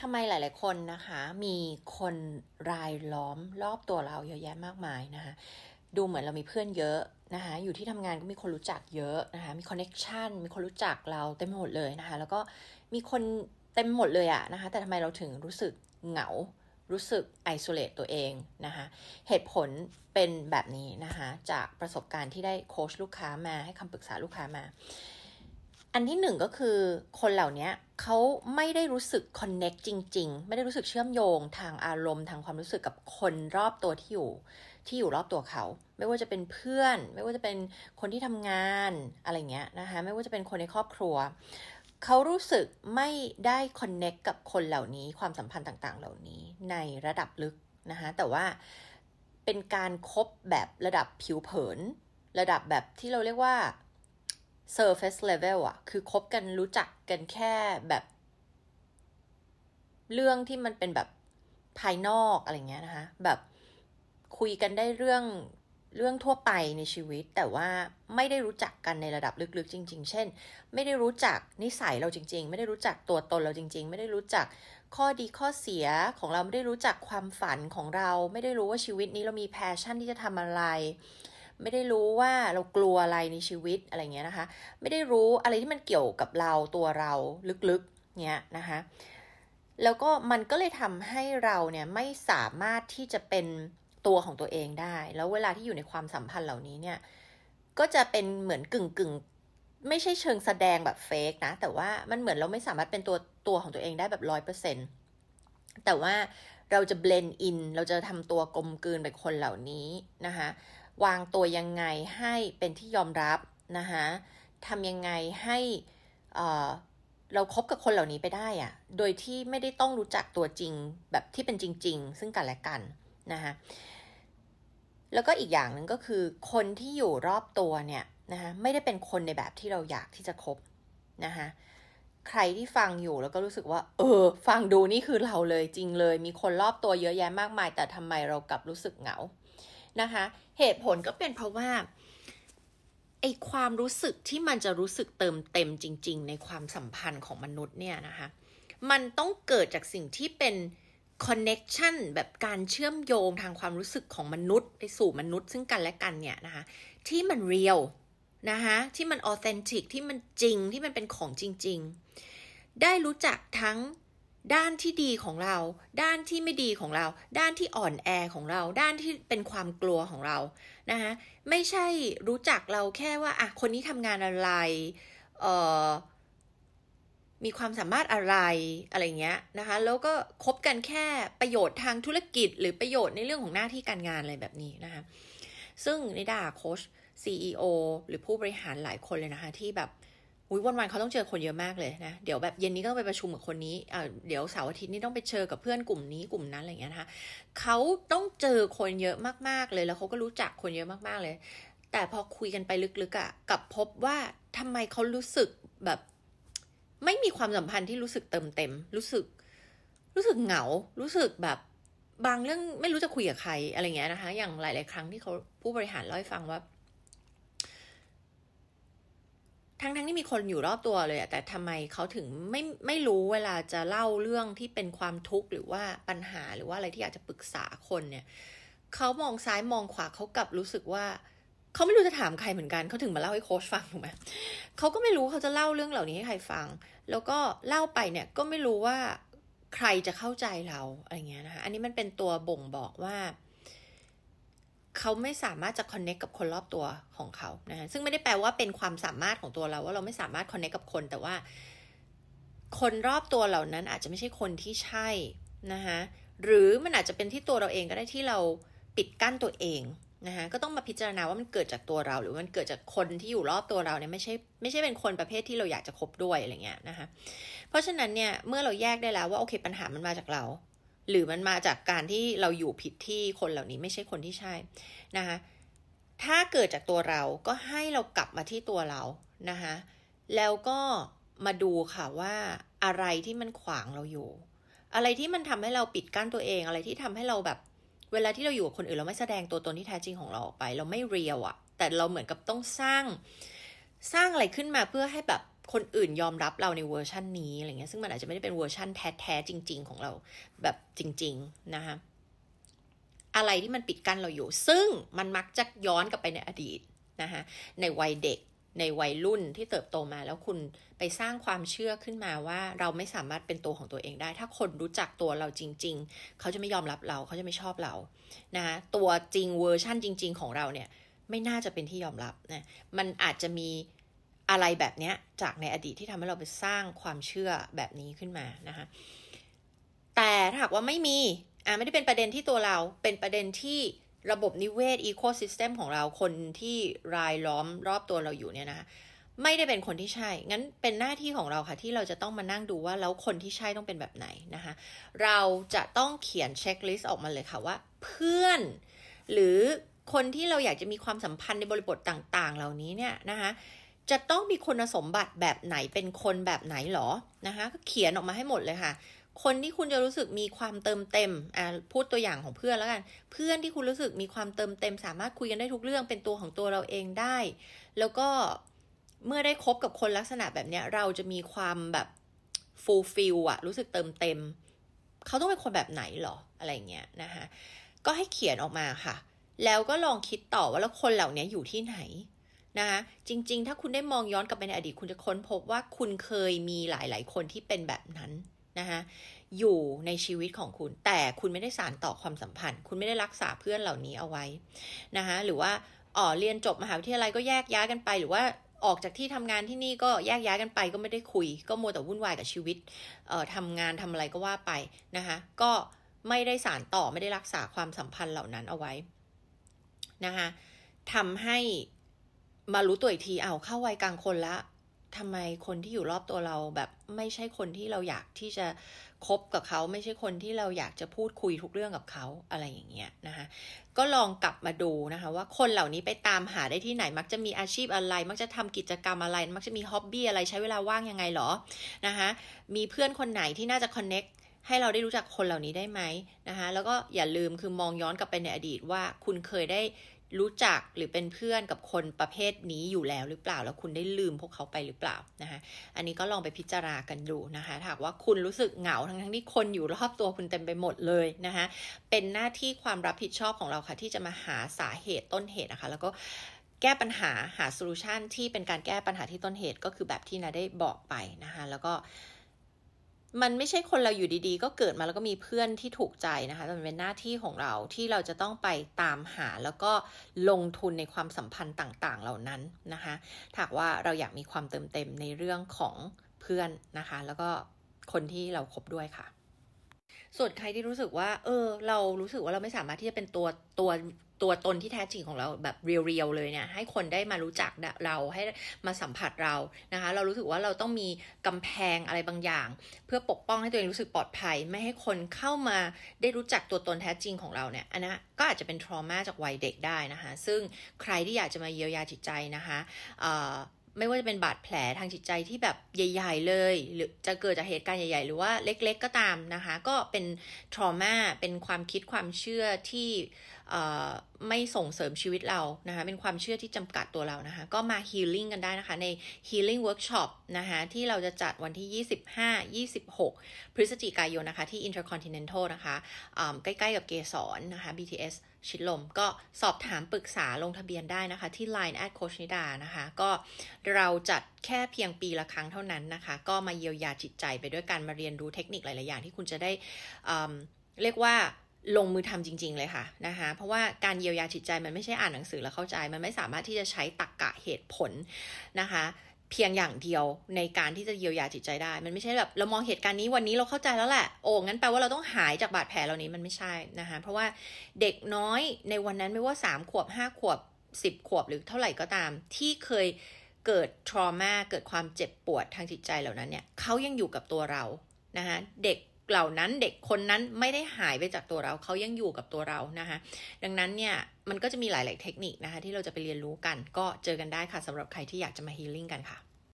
ทำไมหลาย ๆ คนนะคะ มีคนรายล้อมรอบตัวเราเยอะแยะมากมายนะคะดูเหมือนเรามีเพื่อนเยอะนะคะอยู่ที่ทำงานก็มีคนรู้จักเยอะนะคะมี connection มีคนรู้จักเราเต็มหมดเลยนะคะแล้วก็มีคนเต็มหมดเลยอะนะคะแต่ทำไมเราถึงรู้สึกเหงา รู้สึก isolate ตัวเองนะคะเหตุผลเป็นแบบนี้นะคะจากประสบการณ์ที่ได้โค้ชลูกค้ามาให้คำปรึกษาลูกค้ามา อันที่หนึ่งก็คือคนเหล่านี้ เขาไม่ได้รู้สึกคอนเน็กจริง ๆ ไม่ได้รู้สึกเชื่อมโยงทางอารมณ์ทางความรู้สึกกับคนรอบตัวที่อยู่ที่อยู่รอบตัวเขา ไม่ว่าจะเป็นเพื่อน ไม่ว่าจะเป็นคนที่ทำงานอะไรเงี้ยนะคะไม่ว่าจะเป็นคนในครอบครัว เขารู้สึกไม่ได้คอนเน็กกับคนเหล่านี้ความสัมพันธ์ต่างๆ เหล่านี้ในระดับลึกนะคะแต่ว่าเป็นการครบแบบระดับผิวเผิน ระดับแบบที่เราเรียกว่า surface level อะคือคบกันรู้จักกันแค่แบบ เรื่องที่มันเป็นแบบภายนอกอะไรเงี้ยนะคะ แบบคุยกันได้เรื่องเรื่องทั่วไปในชีวิต แต่ว่าไม่ได้รู้จักกันในระดับลึกๆ จริง ๆ เช่น ไม่ได้รู้จักนิสัยเราจริง ๆ ไม่ได้รู้จักตัวตนเราจริง ๆ ไม่ได้รู้จักข้อดีข้อเสียของเราไม่ได้รู้จักความฝันของเรา ไม่ได้รู้ว่าชีวิตนี้เรามี passion ที่จะทำอะไร ไม่ได้รู้ว่าเรากลัวอะไรในชีวิตอะไรเงี้ยนะคะ ไม่ได้รู้อะไรที่มันเกี่ยวกับเราตัวเราลึกๆเนี้ยนะคะแล้วก็มันก็เลยทำให้เราเนี่ยไม่สามารถที่จะเป็นตัวของตัวเองได้ แล้วเวลาที่อยู่ในความสัมพันธ์เหล่านี้เนี่ยก็จะเป็นเหมือนกึ่งกึ่งไม่ใช่เชิงแสดงแบบเฟกนะ แต่ว่ามันเหมือนเราไม่สามารถเป็นตัวตัวของตัวเองได้แบบร้อยเปอร์เซ็นแต่ว่าเราจะเบลนอิน เราจะทำตัวกลมกลืนไปคนเหล่านี้นะคะ วางตัวยังไงให้เป็นที่ยอมรับนะคะทำยังไงให้เราครบกับคนเหล่านี้ไปได้อะโดยที่ไม่ได้ต้องรู้จักตัวจริงแบบที่เป็นจริง ๆ ซึ่งกันและกันนะคะแล้วก็อีกอย่างหนึ่งก็คือ คนที่อยู่รอบตัวเนี่ยนะคะไม่ได้เป็นคนในแบบที่เราอยากที่จะคบนะคะใครที่ฟังอยู่แล้วก็รู้สึกว่า เออ ฟังดูนี่คือเราเลยจริงเลย มีคนรอบตัวเยอะแยะมากมาย แต่ทำไมเรากลับรู้สึกเหงา นะคะ เหตุผลก็เป็นเพราะว่าไอความรู้สึกที่มันจะรู้สึกเติมเต็มจริง ๆ ในความสัมพันธ์ของมนุษย์เนี่ยนะคะ มันต้องเกิดจากสิ่งที่เป็น connection แบบการเชื่อมโยงทางความรู้สึกของมนุษย์ไปสู่มนุษย์ซึ่งกันและกันเนี่ยนะคะที่มัน realนะคะที่มันออเทนติกที่มันจริงที่มันเป็นของจริง ๆ ได้รู้จักทั้ง ด้านที่ดีของเรา ด้านที่ไม่ดีของเรา ด้านที่อ่อนแอของเรา ด้านที่เป็นความกลัวของเรานะคะไม่ใช่รู้จักเราแค่ว่าอะคนนี้ทำงานอะไรเอ่อมีความสามารถอะไรอะไรเงี้ยนะคะ แล้วก็คบกันแค่ประโยชน์ทางธุรกิจ หรือประโยชน์ในเรื่องของหน้าที่การงานอะไรแบบนี้นะคะ ซึ่งในด่าโค้ช CEO หรือผู้บริหารหลายคนเลยนะคะ ที่แบบ อุ้ยวันๆเขาต้องเจอคนเยอะมากเลยนะ เดี๋ยวแบบเย็นนี้ก็ต้องไปประชุมกับคนนี้อ่าเดี๋ยวเสาร์อาทิตย์นี้ต้องไปเจอกับเพื่อนกลุ่มนี้กลุ่มนั้นอะไรเงี้ยนะคะเขาต้องเจอคนเยอะมากๆเลย แล้วเขาก็รู้จักคนเยอะมากๆเลย แต่พอคุยกันไปลึกๆอะ่ะกับพบว่าทำไมเขารู้สึกแบบ ไม่มีความสัมพันธ์ที่รู้สึกเติมเต็ม รู้สึก รู้สึกเหงา รู้สึกแบบบางเรื่องไม่รู้จะคุยกับใครอะไรเงี้ยนะคะ อย่างหลาย ๆ ครั้งที่เขาผู้บริหารเล่าให้ฟังว่า ทั้งทั้งที่มีคนอยู่รอบตัวเลยแต่ทำไมเขาถึงไม่ไม่รู้เวลาจะเล่าเรื่องที่เป็นความทุกข์หรือว่าปัญหาหรือว่าอะไรที่อยากจะปรึกษาคนเนี่ยเขามองซ้ายมองขวาเขากลับรู้สึกว่าเขาไม่รู้จะถามใครเหมือนกันเขาถึงมาเล่าให้โค้ชฟังถูกไหมเขาก็ไม่รู้เขาจะเล่าเรื่องเหล่านี้ให้ใครฟัง แล้วก็เล่าไปเนี่ยก็ไม่รู้ว่าใครจะเข้าใจเราอะไรเงี้ยนะคะอันนี้มันเป็นตัวบ่งบอกว่า เขาไม่สามารถจะคอนเน็กกับคนรอบตัวของเขานะะซึ่งไม่ได้แปลว่าเป็นความสามารถของตัวเราว่าเราไม่สามารถคอนเน็กกับคน แต่ว่า คนรอบตัวเหล่านั้นอาจจะไม่ใช่คนที่ใช่นะคะหรือมันอาจจะเป็นที่ตัวเราเองก็ได้ที่เราปิดกั้นตัวเองนะคะก็ต้องมาพิจารณาว่ามันเกิดจากตัวเรา หรือมันเกิดจากคนที่อยู่รอบตัวเราเนี่ยไม่ใช่ไม่ใช่เป็นคนประเภทที่เราอยากจะคบด้วยอะไรเงี้ยนะคะเพราะฉะนั้นเนี่ยเมื่อเราแยกได้แล้วว่าโอเคปัญหามันมาจากเรา หรือมันมาจากการที่เราอยู่ผิดที่คนเหล่านี้ไม่ใช่คนที่ใช่นะคะถ้าเกิดจากตัวเราก็ให้เรากลับมาที่ตัวเรานะคะแล้วก็มาดูค่ะว่าอะไรที่มันขวางเราอยู่ อะไรที่มันทำให้เราปิดกั้นตัวเอง อะไรที่ทำให้เราแบบ เวลาที่เราอยู่กับคนอื่นเราไม่แสดงตัวตนที่แท้จริงของเราออกไป เราไม่เรียวอะแต่เราเหมือนกับต้องสร้าง สร้างอะไรขึ้นมาเพื่อให้แบบ คนอื่นยอมรับเราในเวอร์ชันนี้อะไรเงี้ยซึ่งมันอาจจะไม่ได้เป็นเวอร์ชันแท้ๆจริง ๆ ของเราแบบจริง ๆ นะคะอะไรที่มันปิดกั้นเราอยู่ ซึ่งมันมักจะย้อนกลับไปในอดีตนะคะในวัยเด็กในวัยรุ่นที่เติบโตมาแล้วคุณไปสร้างความเชื่อขึ้นมาว่าเราไม่สามารถเป็นตัวของตัวเองได้ ถ้าคนรู้จักตัวเราจริง ๆ เขาจะไม่ยอมรับเราเขาจะไม่ชอบเรานะคะตัวจริงเวอร์ชั่นจริง ๆ ของเราเนี่ยไม่น่าจะเป็นที่ยอมรับนะมันอาจจะมี อะไรแบบนี้จากในอดีตที่ทำให้เราไปสร้างความเชื่อแบบนี้ขึ้นมานะคะแต่ถ้าหากว่าไม่มีอ่าไม่ได้เป็นประเด็นที่ตัวเราเป็นประเด็นที่ระบบนิเวศ ecosystem ของเราคนที่รายล้อมรอบตัวเราอยู่เนี่ยนะคะไม่ได้เป็นคนที่ใช่ งั้นเป็นหน้าที่ของเราค่ะที่เราจะต้องมานั่งดูว่าแล้วคนที่ใช่ต้องเป็นแบบไหนนะคะ เราจะต้องเขียนเช็คลิสต์ออกมาเลยค่ะว่า เพื่อน หรือคนที่เราอยากจะมีความสัมพันธ์ในบริบทต่าง ๆ เหล่านี้เนี่ยนะคะ จะต้องมีคุณสมบัติแบบไหนเป็นคนแบบไหนหรอนะคะ ก็เขียนออกมาให้หมดเลยค่ะ คนที่คุณจะรู้สึกมีความเติมเต็มอ่าพูดตัวอย่างของเพื่อนแล้วกัน เพื่อนที่คุณรู้สึกมีความเติมเต็ม สามารถคุยกันได้ทุกเรื่องเป็นตัวของตัวเราเองได้ แล้วก็เมื่อได้คบกับคนลักษณะแบบเนี้ย เราจะมีความแบบฟูลฟิลอะรู้สึกเติมเต็ม เขาต้องเป็นคนแบบไหนหรออะไรเงี้ยนะคะก็ให้เขียนออกมาค่ะ แล้วก็ลองคิดต่อว่าแล้วคนเหล่านี้อยู่ที่ไหน นะคะจริง ๆ ถ้าคุณได้มองย้อนกลับไปในอดีตคุณจะค้นพบว่าคุณเคยมีหลาย ๆ คนที่เป็นแบบนั้นนะคะอยู่ในชีวิตของคุณ แต่คุณไม่ได้สารต่อความสัมพันธ์ คุณไม่ได้รักษาเพื่อนเหล่านี้เอาไว้นะคะหรือว่าอ๋อเรียนจบมหาวิทยาลัยก็แยกย้ายกันไป หรือว่าออกจากที่ทำงานที่นี่ก็แยกย้ายกันไปก็ไม่ได้คุย ก็มัวแต่วุ่นวายกับชีวิตเอ่อทำงานทำอะไรก็ว่าไปนะคะก็ไม่ได้สารต่อไม่ได้รักษาความสัมพันธ์เหล่านั้นเอาไว้นะคะทำให้ มารู้ตัวอีกทีเอาเข้าวัยกลางคนละทำไมคนที่อยู่รอบตัวเราแบบไม่ใช่คนที่เราอยากที่จะคบกับเขา ไม่ใช่คนที่เราอยากจะพูดคุยทุกเรื่องกับเขาอะไรอย่างเงี้ยนะคะก็ลองกลับมาดูนะคะว่าคนเหล่านี้ไปตามหาได้ที่ไหน มักจะมีอาชีพอะไร มักจะทำกิจกรรมอะไร มักจะมีฮ็อบบี้อะไรใช้เวลาว่างยังไงหรอนะคะมีเพื่อนคนไหนที่น่าจะคอนเน็กให้เราได้รู้จักคนเหล่านี้ได้ไหมนะคะแล้วก็อย่าลืมคือมองย้อนกลับไปในอดีตว่าคุณเคยได้ รู้จักหรือเป็นเพื่อนกับคนประเภทนี้อยู่แล้วหรือเปล่า แล้วคุณได้ลืมพวกเขาไปหรือเปล่านะคะอันนี้ก็ลองไปพิจารณากันดูนะคะถ้าว่าคุณรู้สึกเหงาทั้งทั้งที่คนอยู่รอบตัวคุณเต็มไปหมดเลยนะคะเป็นหน้าที่ความรับผิดชอบของเราค่ะ ที่จะมาหาสาเหตุต้นเหตุนะคะ แล้วก็แก้ปัญหาหาโซลูชันที่เป็นการแก้ปัญหาที่ต้นเหตุก็คือแบบที่นาได้บอกไปนะคะแล้วก็ มันไม่ใช่คนเราอยู่ดีๆ ก็เกิดมาแล้วก็มีเพื่อนที่ถูกใจนะคะแต่มันเป็นหน้าที่ของเราที่เราจะต้องไปตามหาแล้วก็ลงทุนในความสัมพันธ์ต่างๆ เหล่านั้นนะคะถ้าว่าเราอยากมีความเติมเต็มในเรื่องของเพื่อนนะคะ แล้วก็คนที่เราครบด้วยค่ะ ส่วนใครที่รู้สึกว่า เออ เรารู้สึกว่าเราไม่สามารถที่จะเป็นตัวตัว ตัวตนที่แท้จริงของเราแบบเรียวๆเลยเนี่ยให้คนได้มารู้จักเราให้มาสัมผัสเรานะคะ เรารู้สึกว่าเราต้องมีกำแพงอะไรบางอย่าง เพื่อปกป้องให้ตัวเองรู้สึกปลอดภัย ไม่ให้คนเข้ามาได้รู้จักตัวตนแท้จริงของเราเนี่ยอันนั้นก็อาจจะเป็นทรมาจากวัยเด็กได้นะคะ ซึ่งใครที่อยากจะมาเยียวยาจิตใจนะคะไม่ว่าจะเป็นบาดแผลทางจิตใจที่แบบใหญ่ ๆ เลย หรือจะเกิดจากเหตุการณ์ใหญ่ ๆ หรือว่าเล็ก ๆ ก็ตามนะคะ ก็เป็นทรมาเป็นความคิดความเชื่อที่ ไม่ส่งเสริมชีวิตเรานะคะเป็นความเชื่อที่จำกัดตัวเรานะคะก็มาฮีลิ่งกันได้นะคะใน healing workshop นะคะที่เราจะจัดวันที่ 25 26 พฤศจิกายนนะคะที่ intercontinental นะคะใกล้ๆกับเกสรนะคะ BTS ชิดลมก็สอบถามปรึกษาลงทะเบียนได้นะคะที่ Line แอดโคชนิดานะคะก็เราจัดแค่เพียงปีละครั้งเท่านั้นนะคะก็มาเยียวยาจิตใจไปด้วยการมาเรียนรู้เทคนิคหลาย ๆ อย่างที่คุณจะได้เรียกว่า ลงมือทำจริง ๆ เลยค่ะนะคะเพราะว่าการเยียวยาจิตใจมันไม่ใช่อ่านหนังสือแล้วเข้าใจ มันไม่สามารถที่จะใช้ตรกกะเหตุผลนะคะเพียงอย่างเดียวในการที่จะเยียวยาจิตใจได้ มันไม่ใช่แบบเรามองเหตุการณ์นี้วันนี้เราเข้าใจแล้วแหละ โอ้งั้นแปลว่าเราต้องหายจากบาดแผลเหล่านี้มันไม่ใช่นะคะ เพราะว่าเด็กน้อยในวันนั้นไม่ว่า 3 ขวบ 5 ขวบ 10 ขวบหรือเท่าไหร่ก็ตาม ที่เคยเกิดทรมาเกิดความเจ็บปวดทางจิตใจเหล่านั้นเนี่ยเขายังอยู่กับตัวเรานะคะเด็ก เหล่านั้นเด็กคนนั้นไม่ได้หายไปจากตัวเราเขายังอยู่กับตัวเรานะคะดังนั้นเนี่ยมันก็จะมีหลาย ๆ เทคนิคนะคะที่เราจะไปเรียนรู้กัน ก็เจอกันได้ค่ะสำหรับใครที่อยากจะมาฮีลิ่งกันค่ะ